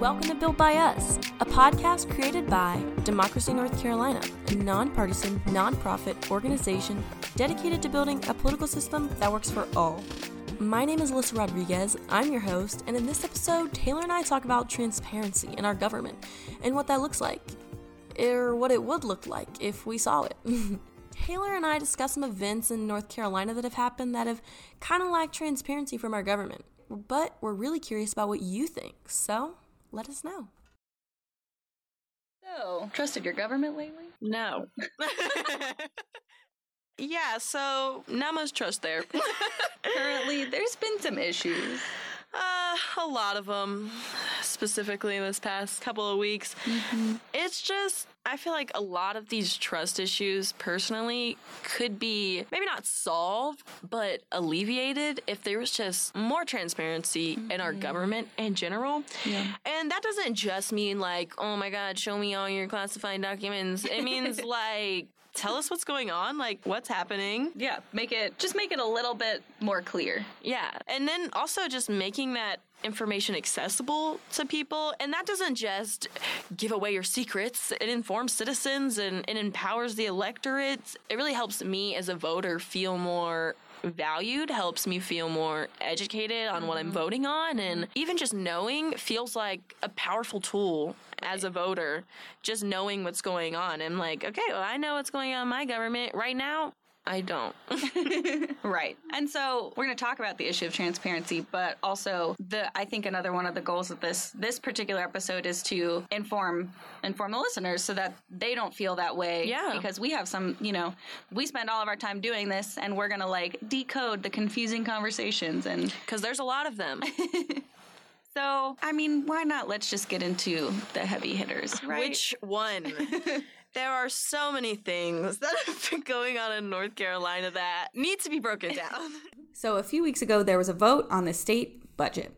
Welcome to Built by Us, a podcast created by Democracy North Carolina, a nonpartisan, nonprofit organization dedicated to building a political system that works for all. My name is Alyssa Rodriguez. I'm your host, and in this episode, Taylor and I talk about transparency in our government and what that looks like, or what it would look like if we saw it. Taylor and I discuss some events in North Carolina that have happened that have kind of lacked transparency from our government, but we're really curious about what you think. So, let us know. So, trusted your government lately? No. yeah, so not much trust there. Currently, there's been some issues. Uh, a lot of them, specifically in this past couple of weeks. Mm-hmm. It's just, I feel like a lot of these trust issues, personally, could be maybe not solved, but alleviated if there was just more transparency mm-hmm. in our mm-hmm. government in general. Yeah. And that doesn't just mean like, oh my God, show me all your classified documents. It means like, tell us what's going on, like what's happening. Yeah, make it just make it a little bit more clear. Yeah. And then also just making that information accessible to people. And that doesn't just give away your secrets, it informs citizens and it empowers the electorate. It really helps me as a voter feel more valued helps me feel more educated on what I'm mm-hmm. voting on. And even just knowing feels like a powerful tool as a voter, just knowing what's going on. I'm like, okay, well, I know what's going on in my government right now. I don't. right. And so we're going to talk about the issue of transparency, but also the I think another one of the goals of this this particular episode is to inform inform the listeners so that they don't feel that way. Yeah. Because we have some, you know, we spend all of our time doing this and we're going to like decode the confusing conversations and cuz there's a lot of them. So, I mean, why not? Let's just get into the heavy hitters, right? Which one? There are so many things that have been going on in North Carolina that need to be broken down. so, a few weeks ago, there was a vote on the state budget.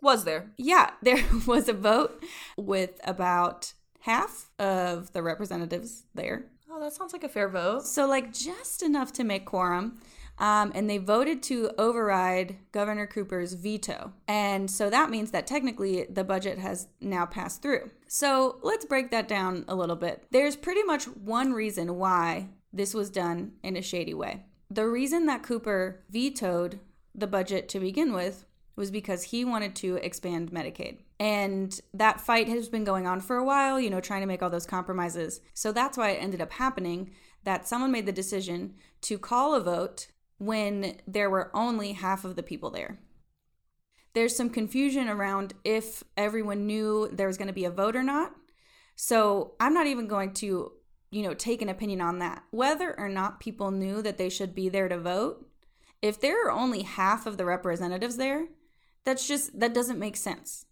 Was there? Yeah, there was a vote with about half of the representatives there. Oh, that sounds like a fair vote. So, like, just enough to make quorum. Um, and they voted to override Governor Cooper's veto. And so that means that technically the budget has now passed through. So let's break that down a little bit. There's pretty much one reason why this was done in a shady way. The reason that Cooper vetoed the budget to begin with was because he wanted to expand Medicaid. And that fight has been going on for a while, you know, trying to make all those compromises. So that's why it ended up happening that someone made the decision to call a vote when there were only half of the people there. There's some confusion around if everyone knew there was going to be a vote or not. So I'm not even going to, you know, take an opinion on that. Whether or not people knew that they should be there to vote, if there are only half of the representatives there, that's just, that doesn't make sense.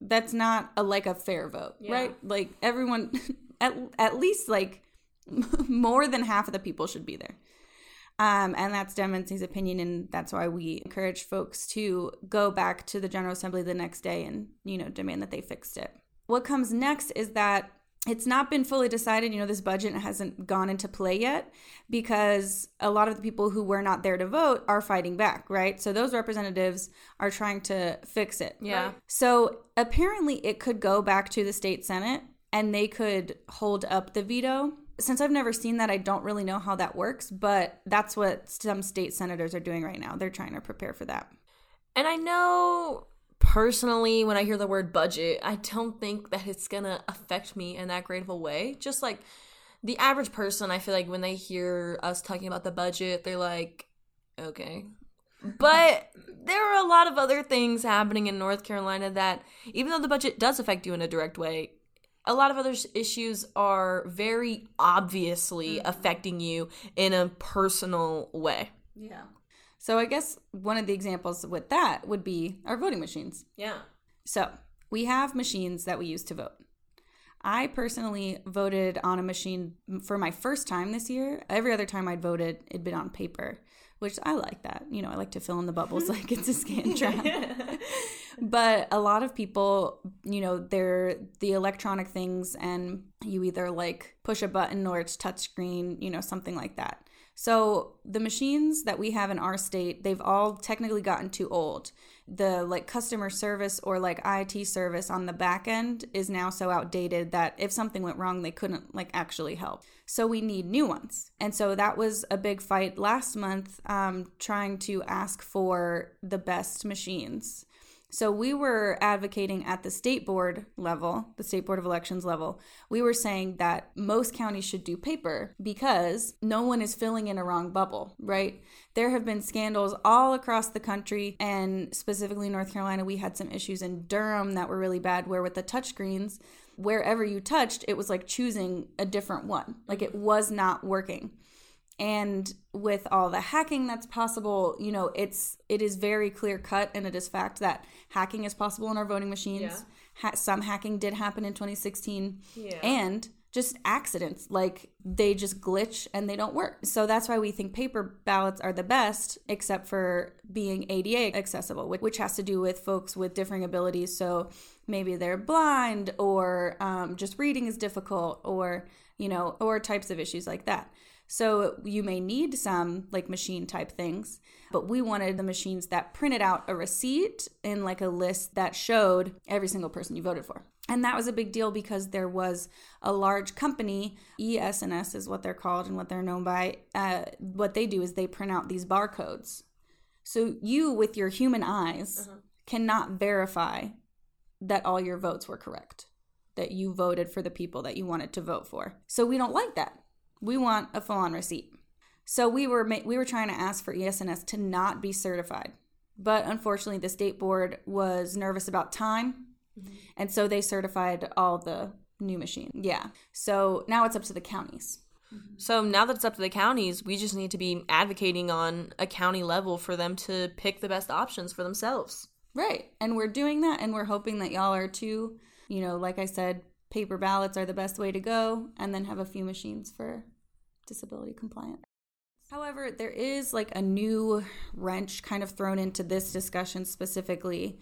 That's not a, like a fair vote, yeah. right? Like everyone, at, at least like more than half of the people should be there. Um, and that's Democracy's opinion, and that's why we encourage folks to go back to the General Assembly the next day and, you know, demand that they fixed it. What comes next is that it's not been fully decided. You know, this budget hasn't gone into play yet because a lot of the people who were not there to vote are fighting back, right? So those representatives are trying to fix it. Yeah. Right? So apparently it could go back to the state Senate and they could hold up the veto since I've never seen that, I don't really know how that works, but that's what some state senators are doing right now. They're trying to prepare for that. And I know personally, when I hear the word budget, I don't think that it's going to affect me in that great of a way. Just like the average person, I feel like when they hear us talking about the budget, they're like, okay. But there are a lot of other things happening in North Carolina that, even though the budget does affect you in a direct way, a lot of other issues are very obviously mm-hmm. affecting you in a personal way. Yeah. So I guess one of the examples with that would be our voting machines. Yeah. So we have machines that we use to vote. I personally voted on a machine for my first time this year. Every other time I'd voted, it'd been on paper which I like that. You know, I like to fill in the bubbles like it's a Scantron. but a lot of people, you know, they're the electronic things and you either like push a button or it's touchscreen, you know, something like that. So the machines that we have in our state, they've all technically gotten too old. The like customer service or like IT service on the back end is now so outdated that if something went wrong, they couldn't like actually help. So we need new ones. And so that was a big fight last month, um, trying to ask for the best machines. So we were advocating at the state board level, the state board of elections level. We were saying that most counties should do paper because no one is filling in a wrong bubble, right? There have been scandals all across the country and specifically North Carolina we had some issues in Durham that were really bad where with the touchscreens wherever you touched it was like choosing a different one. Like it was not working and with all the hacking that's possible you know it's it is very clear cut and it is fact that hacking is possible in our voting machines yeah. ha- some hacking did happen in 2016 yeah. and just accidents like they just glitch and they don't work so that's why we think paper ballots are the best except for being ADA accessible which has to do with folks with differing abilities so maybe they're blind or um, just reading is difficult or you know or types of issues like that so you may need some like machine type things, but we wanted the machines that printed out a receipt in like a list that showed every single person you voted for. And that was a big deal because there was a large company, ES&S is what they're called and what they're known by. Uh, what they do is they print out these barcodes. So you, with your human eyes, uh-huh. cannot verify that all your votes were correct, that you voted for the people that you wanted to vote for. So we don't like that. We want a full on receipt. So we were we were trying to ask for ES&S to not be certified. But unfortunately the state board was nervous about time. Mm-hmm. And so they certified all the new machines. Yeah. So now it's up to the counties. Mm-hmm. So now that it's up to the counties, we just need to be advocating on a county level for them to pick the best options for themselves. Right. And we're doing that and we're hoping that y'all are too. You know, like I said, paper ballots are the best way to go and then have a few machines for disability compliant. However, there is like a new wrench kind of thrown into this discussion specifically.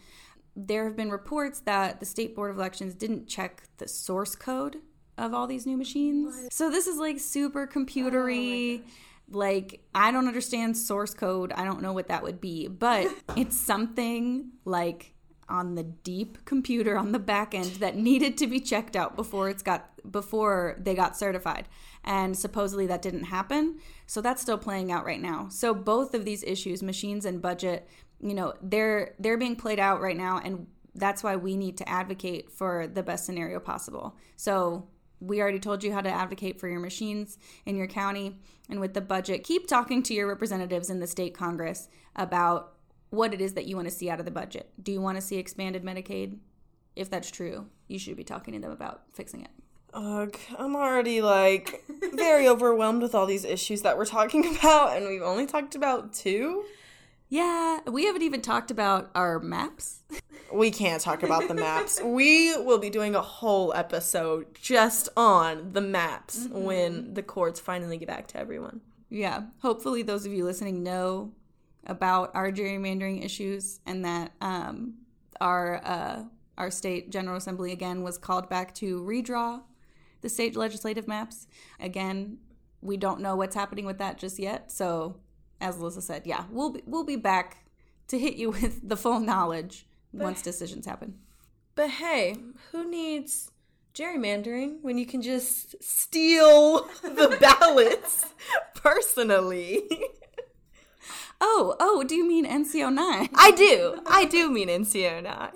There have been reports that the State Board of Elections didn't check the source code of all these new machines. What? So this is like super computery. Oh like I don't understand source code. I don't know what that would be, but it's something like on the deep computer on the back end that needed to be checked out before it's got before they got certified. And supposedly that didn't happen. So that's still playing out right now. So both of these issues machines and budget you know they're they're being played out right now and that's why we need to advocate for the best scenario possible. So we already told you how to advocate for your machines in your county and with the budget keep talking to your representatives in the state congress about what it is that you want to see out of the budget. Do you want to see expanded Medicaid? If that's true, you should be talking to them about fixing it. Ugh, I'm already like very overwhelmed with all these issues that we're talking about, and we've only talked about two. Yeah, we haven't even talked about our maps. We can't talk about the maps. we will be doing a whole episode just on the maps mm-hmm. when the courts finally get back to everyone. Yeah, hopefully, those of you listening know about our gerrymandering issues and that um, our uh, our state general assembly again was called back to redraw the state legislative maps. Again, we don't know what's happening with that just yet. So, as Alyssa said, yeah, we'll be, we'll be back to hit you with the full knowledge but, once decisions happen. But hey, who needs gerrymandering when you can just steal the ballots personally? Oh, oh, do you mean NCO 9? I do. I do mean NCO 9.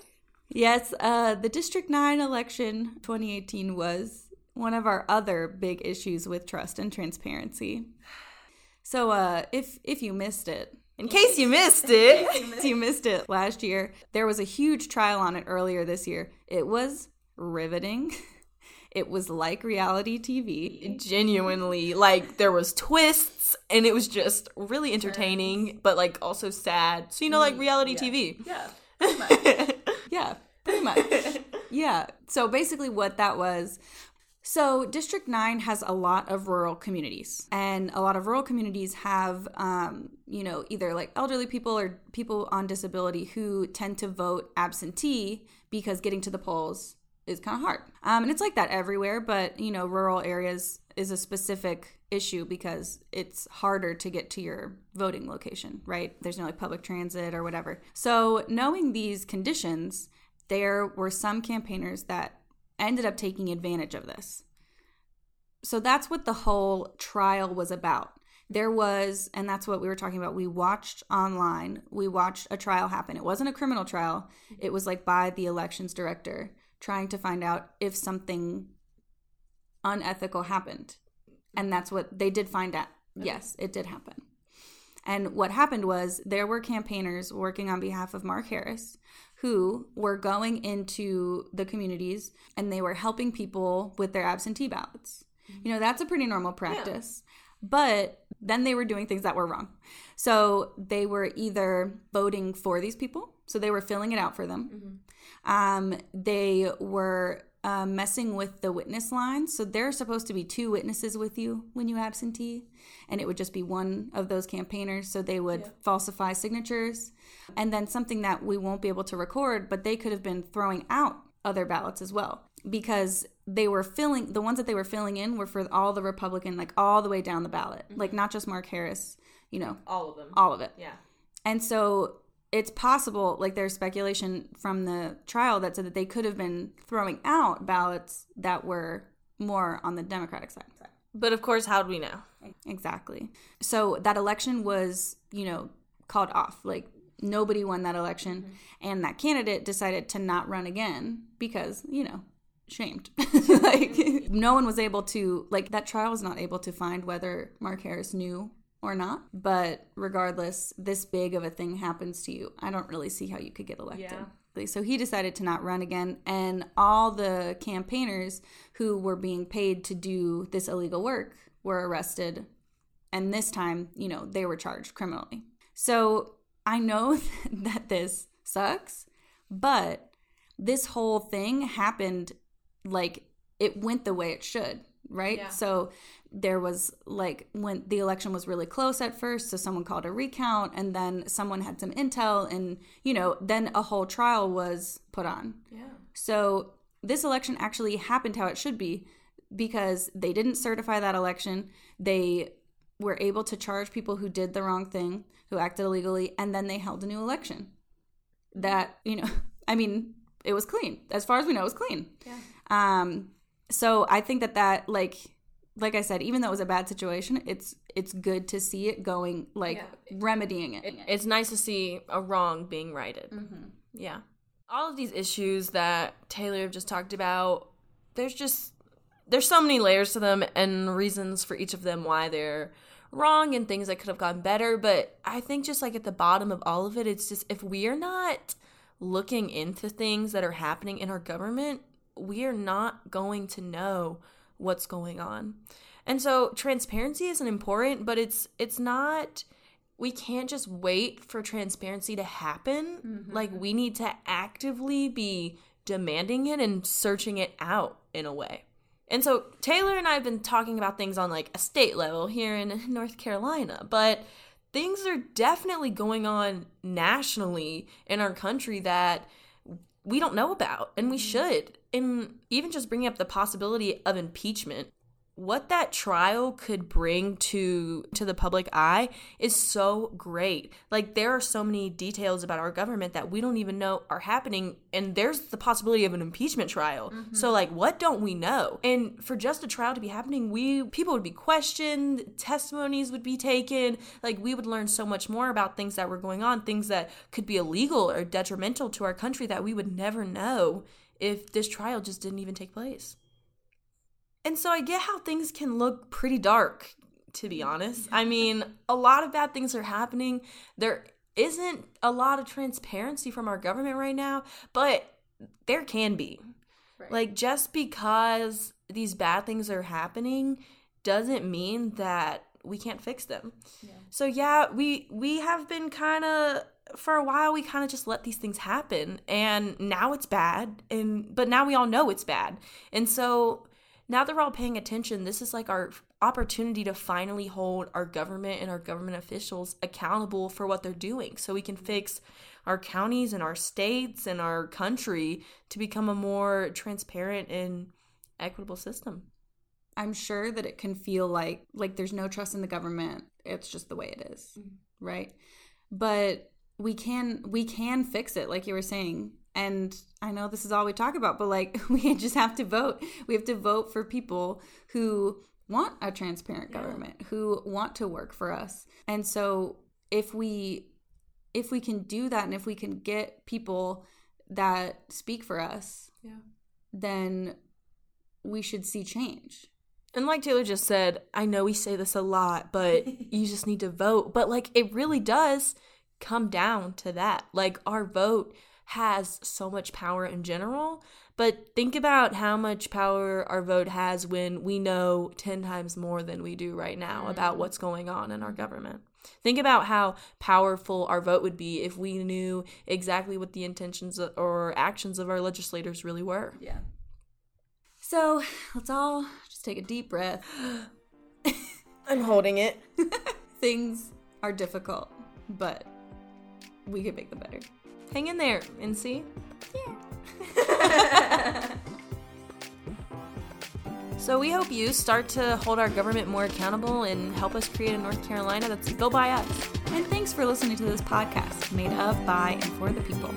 Yes, uh, the District 9 election 2018 was one of our other big issues with trust and transparency. So, uh, if if you missed it, in case you missed it, you missed it last year, there was a huge trial on it earlier this year. It was riveting. It was like reality TV. Genuinely, like there was twists and it was just really entertaining, but like also sad. So you know, like reality yeah. TV. Yeah. yeah, pretty much. Yeah. So basically, what that was so, District 9 has a lot of rural communities, and a lot of rural communities have, um, you know, either like elderly people or people on disability who tend to vote absentee because getting to the polls is kind of hard. Um, and it's like that everywhere, but you know, rural areas is a specific issue because it's harder to get to your voting location, right? There's no like public transit or whatever. So, knowing these conditions, there were some campaigners that ended up taking advantage of this. So, that's what the whole trial was about. There was, and that's what we were talking about. We watched online, we watched a trial happen. It wasn't a criminal trial, it was like by the elections director trying to find out if something unethical happened. And that's what they did find out. Yes, it did happen. And what happened was there were campaigners working on behalf of Mark Harris who were going into the communities and they were helping people with their absentee ballots. You know, that's a pretty normal practice. But then they were doing things that were wrong. So they were either voting for these people, so they were filling it out for them. Um, they were uh, messing with the witness line. So there are supposed to be two witnesses with you when you absentee, and it would just be one of those campaigners. So they would falsify signatures. And then something that we won't be able to record, but they could have been throwing out other ballots as well because they were filling the ones that they were filling in were for all the Republican, like all the way down the ballot, like not just Mark Harris, you know, All of them. all of it. Yeah. And so it's possible, like there's speculation from the trial that said that they could have been throwing out ballots that were more on the Democratic side. But of course, how do we know? Exactly. So that election was, you know, called off. Like nobody won that election. Mm-hmm. And that candidate decided to not run again because, you know, shamed. Mm-hmm. like no one was able to, like that trial was not able to find whether Mark Harris knew or not. But regardless, this big of a thing happens to you. I don't really see how you could get elected. Yeah. So he decided to not run again, and all the campaigners who were being paid to do this illegal work were arrested. And this time, you know, they were charged criminally. So I know that this sucks, but this whole thing happened like it went the way it should, right? Yeah. So there was like when the election was really close at first, so someone called a recount, and then someone had some intel, and you know, then a whole trial was put on. Yeah. So this election actually happened how it should be because they didn't certify that election. They were able to charge people who did the wrong thing, who acted illegally, and then they held a new election. That, you know, I mean, it was clean. As far as we know, it was clean. Yeah. Um so I think that that like like I said, even though it was a bad situation, it's it's good to see it going like remedying it. It's nice to see a wrong being righted. Mm-hmm. Yeah. All of these issues that Taylor just talked about, there's just there's so many layers to them and reasons for each of them why they're wrong and things that could have gone better, but I think just like at the bottom of all of it, it's just if we are not looking into things that are happening in our government, we are not going to know what's going on. And so transparency isn't important, but it's it's not we can't just wait for transparency to happen. Mm-hmm. Like we need to actively be demanding it and searching it out in a way. And so Taylor and I have been talking about things on like a state level here in North Carolina, but things are definitely going on nationally in our country that we don't know about and we mm-hmm. should. And even just bringing up the possibility of impeachment what that trial could bring to to the public eye is so great. Like there are so many details about our government that we don't even know are happening and there's the possibility of an impeachment trial. Mm-hmm. So like what don't we know? And for just a trial to be happening we people would be questioned testimonies would be taken like we would learn so much more about things that were going on things that could be illegal or detrimental to our country that we would never know if this trial just didn't even take place and so I get how things can look pretty dark, to be honest. I mean, a lot of bad things are happening. There isn't a lot of transparency from our government right now, but there can be. Like, just because these bad things are happening doesn't mean that we can't fix them. So yeah, we we have been kind of for a while we kind of just let these things happen and now it's bad and but now we all know it's bad. And so now that we're all paying attention, this is like our opportunity to finally hold our government and our government officials accountable for what they're doing so we can fix our counties and our states and our country to become a more transparent and equitable system. I'm sure that it can feel like like there's no trust in the government. It's just the way it is, mm-hmm. right? But we can we can fix it like you were saying. And I know this is all we talk about, but like we just have to vote. We have to vote for people who want a transparent government, who want to work for us. And so if we if we can do that and if we can get people that speak for us, Yeah. then we should see change. And like Taylor just said, I know we say this a lot, but you just need to vote. But like it really does come down to that. Like our vote has so much power in general, but think about how much power our vote has when we know 10 times more than we do right now mm-hmm. about what's going on in our government. Think about how powerful our vote would be if we knew exactly what the intentions or actions of our legislators really were. Yeah. So let's all just take a deep breath. I'm holding it. Things are difficult, but we could make them better. Hang in there and see. Yeah. so we hope you start to hold our government more accountable and help us create a North Carolina that's go by us. And thanks for listening to this podcast made of, by, and for the people.